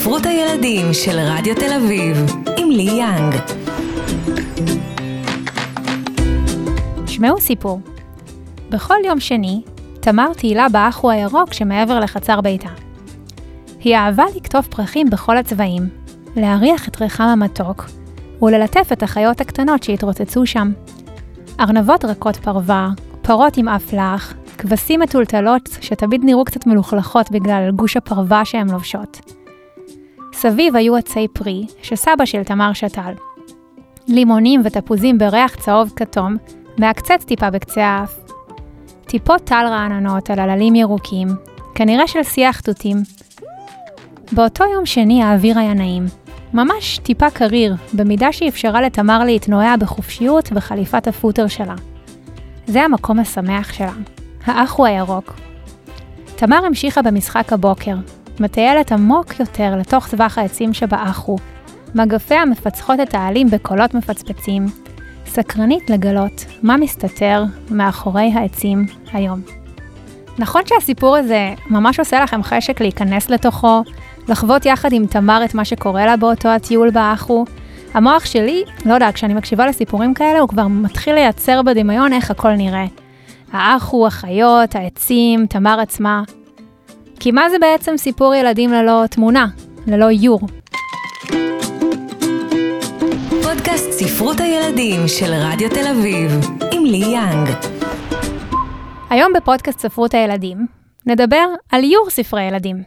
ספרות הילדים של רדיו תל אביב, עם לי יאנג. שמעו סיפור. בכל יום שני, תמר תהילה באחו הירוק שמעבר לחצר ביתה. היא אהבה לקטוף פרחים בכל הצבעים, להריח את ריחם המתוק, וללטף את החיות הקטנות שהתרוצצו שם. ארנבות רכות פרווה, פרות עם אף לח, כבשים מטולטלות שתמיד נראו קצת מלוכלכות בגלל גוש הפרווה שהן לובשות. סביב היו עצי פרי שסבא של תמר שתל. לימונים ותפוזים בריח צהוב כתום, מעקצץ טיפה בקצה האף. טיפות טל רעננות על עללים ירוקים, כנראה של שיח תותים. באותו יום שני האוויר היה נעים, ממש טיפה קריר, במידה שאפשרה לתמר להתנועע בחופשיות בחליפת הפוטר שלה. זה המקום השמח שלה, האחו הירוק. תמר המשיכה במשחק הבוקר, מטיילת עמוק יותר לתוך סבך העצים שבאחו, מגפיה מפצחות את העלים בקולות מפצפצים, סקרנית לגלות מה מסתתר מאחורי העצים היום. נכון שהסיפור הזה ממש עושה לכם חשק להיכנס לתוכו, לחוות יחד עם תמר את מה שקורה לה באותו הטיול באחו? המוח שלי, לא יודע, כשאני מקשיבה לסיפורים כאלה, הוא כבר מתחיל לייצר בדמיון איך הכל נראה. האחו, החיות, העצים, תמר עצמה. כי מה זה בעצם סיפור ילדים ללא תמונה, ללא איור? פודקאסט ספרות הילדים של רדיו תל אביב, עם לי יאנג. היום בפודקאסט ספרות הילדים נדבר על איור ספרי ילדים.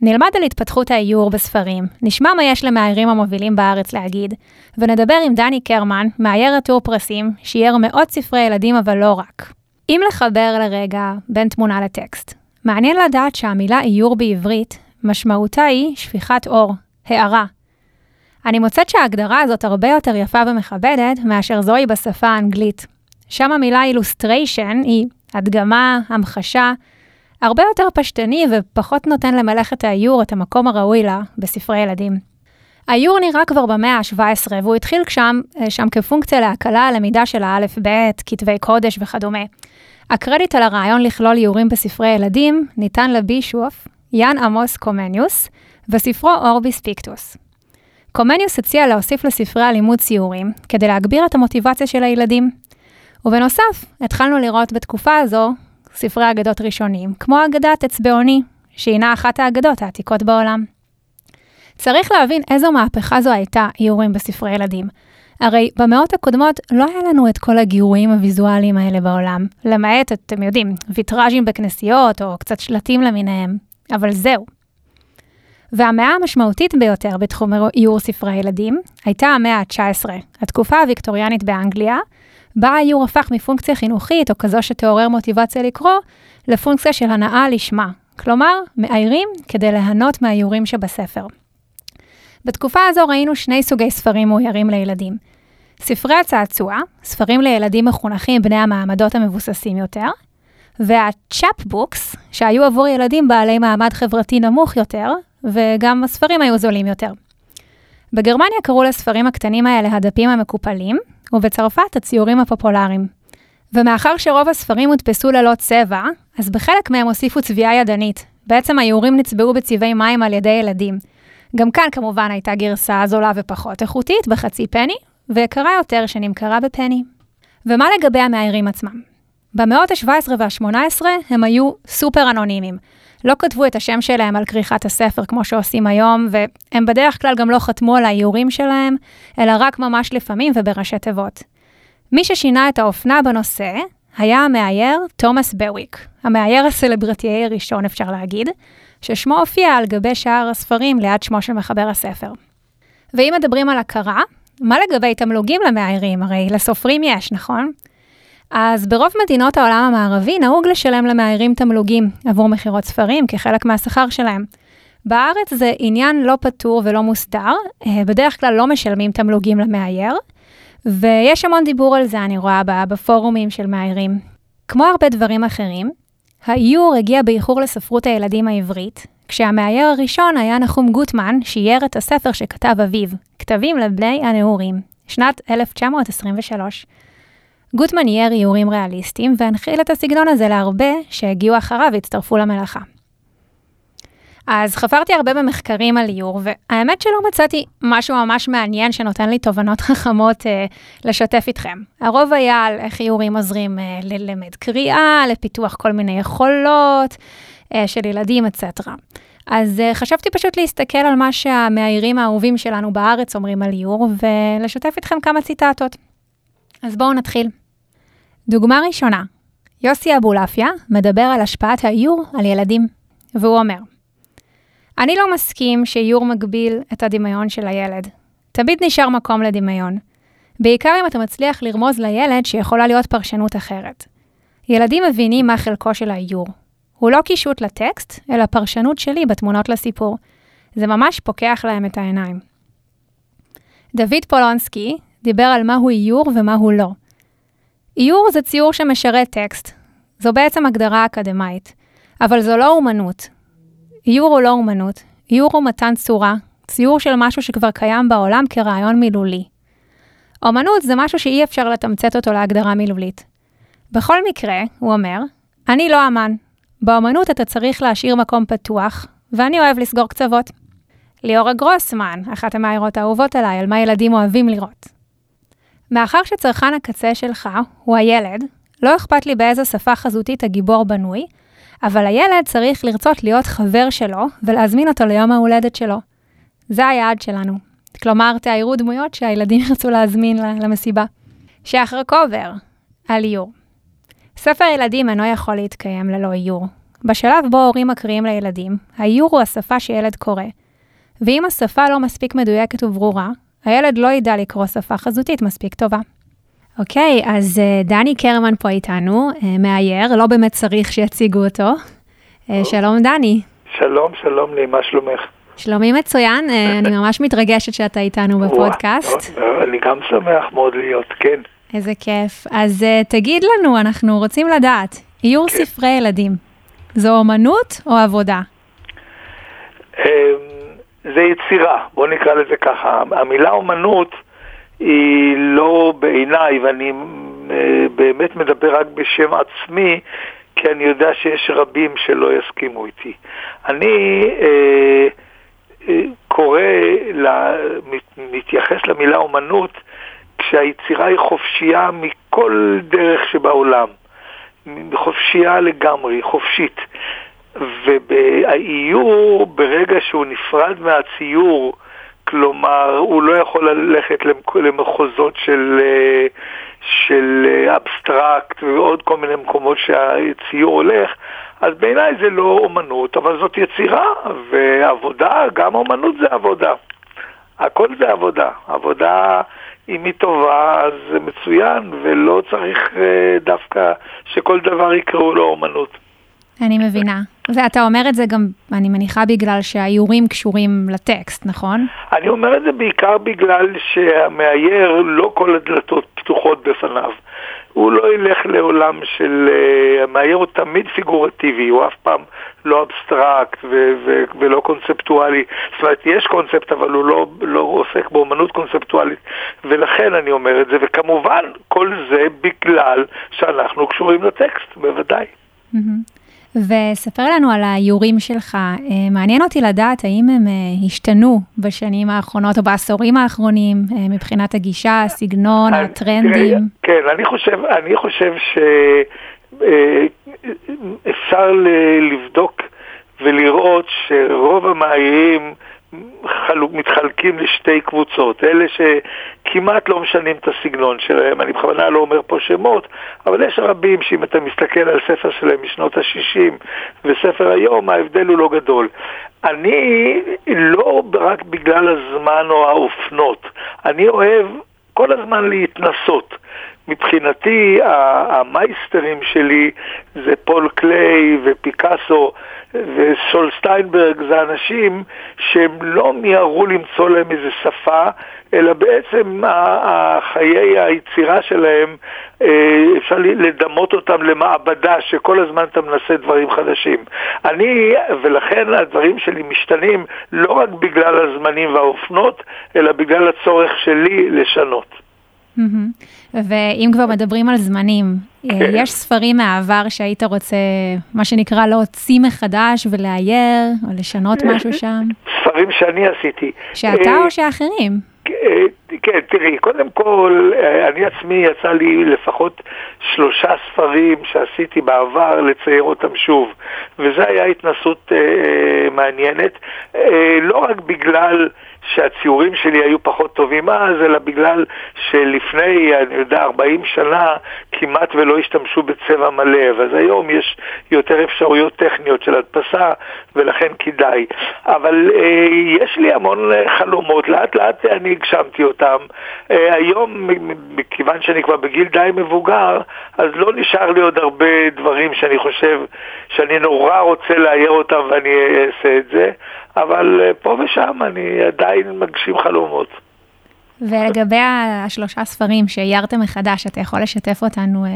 נלמד על התפתחות האיור בספרים, נשמע מה יש למאיירים המובילים בארץ להגיד, ונדבר עם דני קרמן, מאייר עטור פרסים, שאייר מאות ספרי ילדים אבל לא רק. אם לחבר לרגע בין תמונה לטקסט, מעניין לדעת שהמילה איור בעברית, משמעותה היא שפיכת אור, הארה. אני מוצאת שההגדרה הזאת הרבה יותר יפה ומכבדת מאשר זוהי בשפה האנגלית. שם המילה אילוסטריישן היא הדגמה, המחשה, הרבה יותר פשטני ופחות נותן למלאכת האיור את המקום הראוי לה בספרי ילדים. האיור נראה כבר במאה ה-17, והוא התחיל שם, אה, שם כפונקציה להקלה על למידה של האלף-בית, כתבי קודש וכדומה. הקרדיט על הרעיון לכלול איורים בספרי ילדים ניתן לבישוף, יאן עמוס קומניוס, וספרו Orbis Pictus. קומניוס הציע להוסיף לספרי הלימוד ציורים, כדי להגביר את המוטיבציה של הילדים. ובנוסף, התחלנו לראות בתקופה הזו ספרי אגדות ראשונים, כמו אגדת אצבעוני, שהינה אחת האגדות העתיקות בעולם. צריך להבין איזו מהפכה זו הייתה איורים בספרי ילדים. הרי במאות הקודמות לא היה לנו את כל הגירויים הוויזואליים האלה בעולם, למעט, אתם יודעים, ויטראז'ים בכנסיות או קצת שלטים למיניהם, אבל זהו. והמאה המשמעותית ביותר בתחום איור ספרי ילדים הייתה המאה ה-19, התקופה הוויקטוריאנית באנגליה, בה האיור הפך מפונקציה חינוכית, או כזו שתעורר מוטיבציה לקרוא, לפונקציה של הנאה לשמה. כלומר, מאיירים כדי ליהנות מהאיורים שבספר. בתקופה הזו ראינו שני סוגי ספרים מאוירים לילדים. ספרי הצעצוע, ספרים לילדים מחונכים בני המעמדות המבוססים יותר, וה chapbooks, שהיו עבור ילדים בעלי מעמד חברתי נמוך יותר, וגם הספרים היו זולים יותר. בגרמניה קראו לספרים הקטנים האלה הדפים המקופלים, ובצרפת הציורים הפופולריים. ומאחר שרוב הספרים הודפסו ללא צבע, אז בחלק מהם הוסיפו צביעה ידנית. בעצם האיורים נצבעו בצבעי מים על ידי ילדים. גם כאן כמובן הייתה גרסה זולה ופחות איכותית, בחצי פני, ויקרה יותר שנמכרה בפני. ומה לגבי המאיירים עצמם? במאות ה-17 וה-18 הם היו סופר אנונימיים. לא כתבו את השם שלהם על כריכת הספר כמו שעושים היום, והם בדרך כלל גם לא חתמו על האיורים שלהם, אלא רק ממש לפעמים ובראשי תיבות. מי ששינה את האופנה בנושא היה המאייר תומאס בוויק, המאייר הסלברטיאי הראשון אפשר להגיד, ששמו הופיע על גבי שער הספרים ליד שמו של מחבר הספר. ואם מדברים על הכרה, מה לגבי תמלוגים למאיירים? הרי לסופרים יש, נכון? אז ברוב מדינות העולם המערבי נהוג לשלם למאיירים תמלוגים עבור מכירות ספרים כחלק מהשכר שלהם. בארץ זה עניין לא פתור ולא מוסדר, אה, בדרך כלל לא משלמים תמלוגים למאייר, ויש המון דיבור על זה, אני רואה, בפורומים של מאיירים. כמו הרבה דברים אחרים, האיור הגיע באיחור לספרות הילדים העברית, כשהמאייר הראשון היה נחום גוטמן, שאייר את הספר שכתב אביו, כתבים לבני הנעורים, שנת 1923. גוטמן אייר איורים ריאליסטיים והנחיל את הסגנון הזה להרבה שהגיעו אחריו והצטרפו למלאכה. אז חפרתי הרבה במחקרים על איור, והאמת שלא מצאתי משהו ממש מעניין שנותן לי תובנות חכמות אה, לשתף איתכם. הרוב היה על איך איורים עוזרים אה, ללמד קריאה, לפיתוח כל מיני יכולות אה, של ילדים, אצטרה. אז uh, חשבתי פשוט להסתכל על מה שהמאיירים האהובים שלנו בארץ אומרים על איור, ולשתף איתכם כמה ציטטות. אז בואו נתחיל. דוגמה ראשונה, יוסי אבולעפיה מדבר על השפעת האיור על ילדים, והוא אומר, אני לא מסכים שאיור מגביל את הדמיון של הילד. תמיד נשאר מקום לדמיון. בעיקר אם אתה מצליח לרמוז לילד שיכולה להיות פרשנות אחרת. ילדים מבינים מה חלקו של האיור, הוא לא קישוט לטקסט, אלא פרשנות שלי בתמונות לסיפור. זה ממש פוקח להם את העיניים. דוד פולונסקי דיבר על מהו איור ומהו לא. איור זה ציור שמשרת טקסט. זו בעצם הגדרה אקדמאית. אבל זו לא אומנות. איור הוא לא אומנות. איור הוא מתן צורה, ציור של משהו שכבר קיים בעולם כרעיון מילולי. אומנות זה משהו שאי אפשר לתמצת אותו להגדרה מילולית. בכל מקרה, הוא אומר, אני לא אמן, באמנות אתה צריך להשאיר מקום פתוח, ואני אוהב לסגור קצוות. ליאורה גרוסמן, אחת המאיירות האהובות עליי, על מה ילדים אוהבים לראות. מאחר שצרכן הקצה שלך הוא הילד, לא אכפת לי באיזה שפה חזותית הגיבור בנוי, אבל הילד צריך לרצות להיות חבר שלו ולהזמין אותו ליום ההולדת שלו. זה היעד שלנו. כלומר, תאיירו דמויות שהילדים ירצו להזמין למסיבה. שחר קובר, על איור. ספר ילדים אינו יכול להתקיים ללא איור. בשלב בו הורים מקריאים לילדים, האיור הוא השפה שילד קורא. ואם השפה לא מספיק מדויקת וברורה, הילד לא ידע לקרוא שפה חזותית מספיק טובה. אוקיי, אז uh, דני קרמן פה איתנו, uh, מאייר, לא באמת צריך שיציגו אותו. Uh, שלום דני. שלום, שלום לי, מה שלומך? שלומי מצוין, uh, אני ממש מתרגשת שאתה איתנו בפודקאסט. אני גם שמח מאוד להיות, כן. איזה כיף. אז תגיד לנו, אנחנו רוצים לדעת, איור כן. ספרי ילדים, זו אומנות או עבודה? אמ, זה יצירה, בוא נקרא לזה ככה. המילה אומנות היא לא בעיניי, ואני אה, באמת מדבר רק בשם עצמי, כי אני יודע שיש רבים שלא יסכימו איתי. אני אה, אה, קורא, לה, מתייחס למילה אומנות כשהיצירה היא חופשייה מכל דרך שבעולם. חופשייה לגמרי, חופשית. והאיור, ברגע שהוא נפרד מהציור, כלומר, הוא לא יכול ללכת למחוזות של, של אבסטרקט ועוד כל מיני מקומות שהציור הולך, אז בעיניי זה לא אומנות, אבל זאת יצירה, ועבודה, גם אומנות זה עבודה. הכל זה עבודה. עבודה, אם היא טובה, אז זה מצוין, ולא צריך אה, דווקא שכל דבר יקראו לו אומנות. אני מבינה. ואתה אומר את זה גם, אני מניחה, בגלל שהאיורים קשורים לטקסט, נכון? אני אומר את זה בעיקר בגלל שהמאייר, לא כל הדלתות פתוחות בפניו. הוא לא ילך לעולם של... אה, המאייר הוא תמיד פיגורטיבי, הוא אף פעם לא אבסטרקט ו- ו- ולא קונספטואלי. זאת אומרת, יש קונספט, אבל הוא לא, לא עוסק באומנות קונספטואלית, ולכן אני אומר את זה, וכמובן, כל זה בגלל שאנחנו קשורים לטקסט, בוודאי. Mm-hmm. וספר לנו על האיורים שלך. אה, מעניין אותי לדעת האם הם אה, השתנו בשנים האחרונות או בעשורים האחרונים אה, מבחינת הגישה, הסגנון, הטרנדים. כן, אני חושב, אני חושב שאפשר לבדוק ולראות שרוב המאיירים חלוק, מתחלקים לשתי קבוצות, אלה שכמעט לא משנים את הסגנון שלהם, אני בכוונה לא אומר פה שמות, אבל יש רבים שאם אתה מסתכל על ספר שלהם משנות ה-60 וספר היום, ההבדל הוא לא גדול. אני לא רק בגלל הזמן או האופנות, אני אוהב כל הזמן להתנסות. מבחינתי המייסטרים שלי זה פול קליי ופיקאסו וסול סטיינברג זה אנשים שהם לא מיהרו למצוא להם איזה שפה, אלא בעצם חיי היצירה שלהם, אה, אפשר לדמות אותם למעבדה שכל הזמן אתה מנסה דברים חדשים. אני, ולכן הדברים שלי משתנים לא רק בגלל הזמנים והאופנות, אלא בגלל הצורך שלי לשנות. ואם כבר מדברים על זמנים, אה. יש ספרים מהעבר שהיית רוצה, מה שנקרא, להוציא מחדש ולאייר, או לשנות משהו שם? ספרים שאני עשיתי. שאתה אה, או שאחרים? כן, תראי, קודם כל, אה, אני עצמי יצא לי לפחות שלושה ספרים שעשיתי בעבר לצייר אותם שוב, וזו הייתה התנסות אה, אה, מעניינת, אה, לא רק בגלל שהציורים שלי היו פחות טובים אז, אלא בגלל שלפני, אני יודע, 40 שנה כמעט ולא השתמשו בצבע מלא, אז היום יש יותר אפשרויות טכניות של הדפסה, ולכן כדאי. אבל אה, יש לי המון אה, חלומות, לאט לאט אני הגשמתי אותם. אה, היום, מכיוון שאני כבר בגיל די מבוגר, אז לא נשאר לי עוד הרבה דברים שאני חושב שאני נורא רוצה לאייר אותם ואני אעשה את זה, אבל אה, פה ושם אני עדיין מגשים חלומות. ולגבי השלושה ספרים שאיירתם מחדש, אתה יכול לשתף אותנו אה,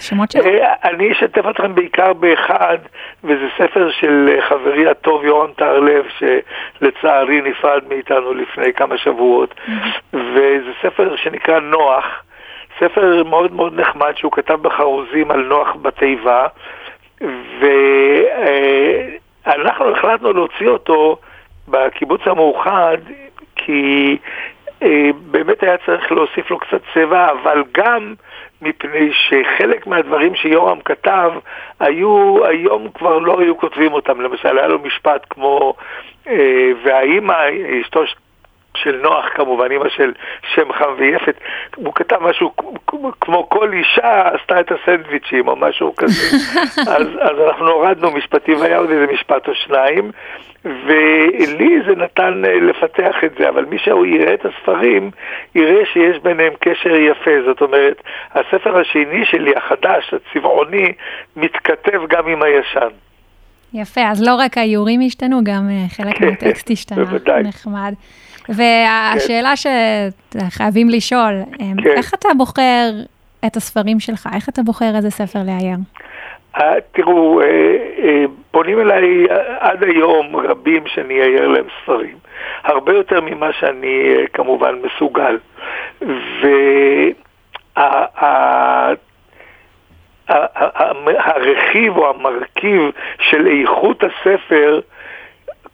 שמות שלהם? אה, אני אשתף אתכם בעיקר באחד, וזה ספר של אה, חברי הטוב יורם טהרלב, שלצערי נפרד מאיתנו לפני כמה שבועות, וזה ספר שנקרא נוח, ספר מאוד מאוד נחמד שהוא כתב בחרוזים על נוח בתיבה, ואנחנו החלטנו להוציא אותו בקיבוץ המאוחד, כי באמת היה צריך להוסיף לו קצת צבע, אבל גם מפני שחלק מהדברים שיורם כתב, היו, היום כבר לא היו כותבים אותם. למשל, היה לו משפט כמו, אה, והאימא, אשתו של נוח כמובן, אימא של שם חם ויפת, הוא כתב משהו כמו כל אישה עשתה את הסנדוויצ'ים או משהו כזה. אז, אז אנחנו הורדנו משפטים, והיה עוד איזה משפט או שניים, ולי זה נתן לפתח את זה, אבל מי שהוא יראה את הספרים, יראה שיש ביניהם קשר יפה. זאת אומרת, הספר השני שלי, החדש, הצבעוני, מתכתב גם עם הישן. יפה, אז לא רק האיורים השתנו, גם חלק מהטקסט השתנה. בוודאי. נחמד. והשאלה שחייבים לשאול, כן. איך אתה בוחר את הספרים שלך? איך אתה בוחר איזה ספר לאייר? תראו, פונים אליי עד היום רבים שאני אאייר להם ספרים, הרבה יותר ממה שאני כמובן מסוגל. והרכיב או המרכיב של איכות הספר,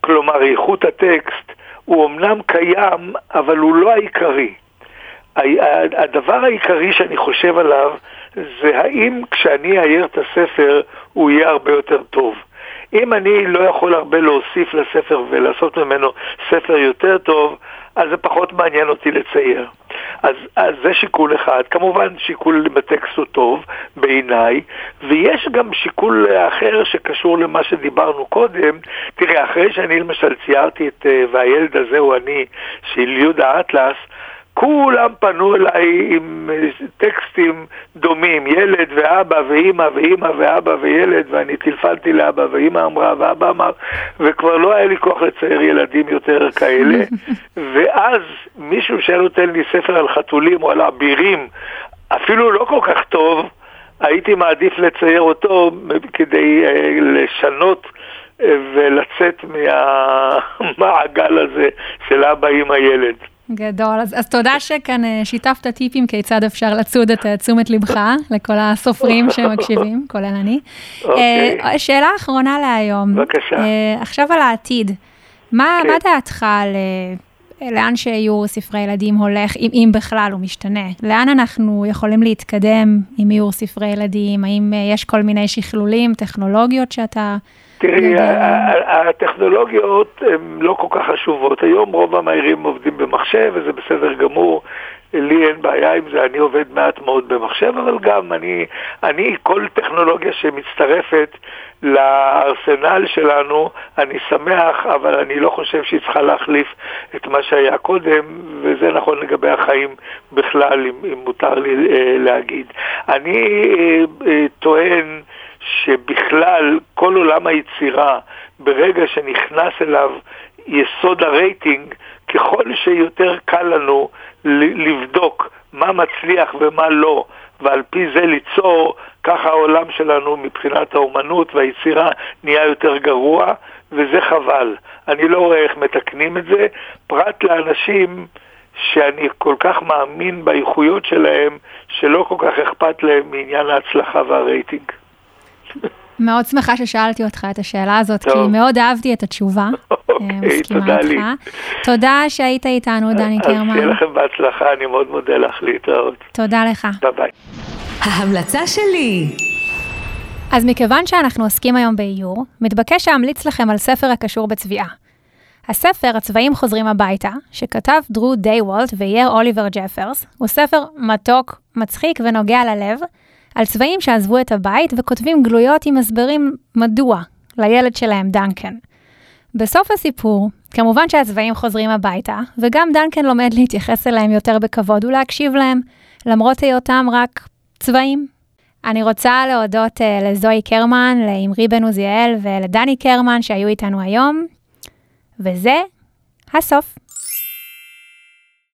כלומר איכות הטקסט, הוא אמנם קיים, אבל הוא לא העיקרי. הדבר העיקרי שאני חושב עליו זה האם כשאני אעיר את הספר הוא יהיה הרבה יותר טוב. אם אני לא יכול הרבה להוסיף לספר ולעשות ממנו ספר יותר טוב, אז זה פחות מעניין אותי לצייר. אז, אז זה שיקול אחד. כמובן שיקול בטקסט הוא טוב בעיניי, ויש גם שיקול אחר שקשור למה שדיברנו קודם. תראה, אחרי שאני למשל ציירתי את והילד הזה הוא אני של יהודה אטלס, כולם פנו אליי עם טקסטים דומים, ילד ואבא ואימא ואימא ואבא וילד, ואני טלפנתי לאבא ואימא אמרה ואבא אמר, וכבר לא היה לי כוח לצייר ילדים יותר כאלה. ואז מישהו שהיה נותן לי ספר על חתולים או על אבירים, אפילו לא כל כך טוב, הייתי מעדיף לצייר אותו כדי uh, לשנות uh, ולצאת מהמעגל הזה של אבא עם הילד. גדול, אז, אז תודה שכאן שיתפת טיפים כיצד אפשר לצוד את תשומת לבך לכל הסופרים שמקשיבים, כולל אני. Okay. אוקיי. שאלה אחרונה להיום. בבקשה. עכשיו על העתיד. מה, כן. מה דעתך על לאן שאיור ספרי ילדים הולך, אם, אם בכלל הוא משתנה? לאן אנחנו יכולים להתקדם עם איור ספרי ילדים? האם יש כל מיני שכלולים, טכנולוגיות שאתה... תראי, הטכנולוגיות הן לא כל כך חשובות. היום רוב המהירים עובדים במחשב, וזה בסדר גמור. לי אין בעיה עם זה, אני עובד מעט מאוד במחשב, אבל גם אני, אני כל טכנולוגיה שמצטרפת לארסנל שלנו, אני שמח, אבל אני לא חושב שהיא צריכה להחליף את מה שהיה קודם, וזה נכון לגבי החיים בכלל, אם, אם מותר לי אה, להגיד. אני אה, אה, טוען שבכלל כל עולם היצירה, ברגע שנכנס אליו יסוד הרייטינג, ככל שיותר קל לנו לבדוק מה מצליח ומה לא, ועל פי זה ליצור, ככה העולם שלנו מבחינת האומנות והיצירה נהיה יותר גרוע, וזה חבל. אני לא רואה איך מתקנים את זה, פרט לאנשים שאני כל כך מאמין באיכויות שלהם, שלא כל כך אכפת להם מעניין ההצלחה והרייטינג. מאוד שמחה ששאלתי אותך את השאלה הזאת, טוב. כי מאוד אהבתי את התשובה. אוקיי, תודה לי. תודה שהיית איתנו, דני קרמן. אז שיהיה לכם בהצלחה, אני מאוד מודה לך להתראות. תודה לך. ביי ביי. ההמלצה שלי. אז מכיוון שאנחנו עוסקים היום באיור, מתבקש להמליץ לכם על ספר הקשור בצביעה. הספר, הצבעים חוזרים הביתה, שכתב דרו דיי-וולט ואייר אוליבר ג'פרס, הוא ספר מתוק, מצחיק ונוגע ללב, על צבעים שעזבו את הבית וכותבים גלויות עם הסברים מדוע, לילד שלהם דנקן. בסוף הסיפור, כמובן שהצבעים חוזרים הביתה, וגם דנקן לומד להתייחס אליהם יותר בכבוד ולהקשיב להם, למרות היותם רק צבעים. אני רוצה להודות uh, לזוהי קרמן, לאמרי בן עוזיאל ולדני קרמן שהיו איתנו היום, וזה הסוף.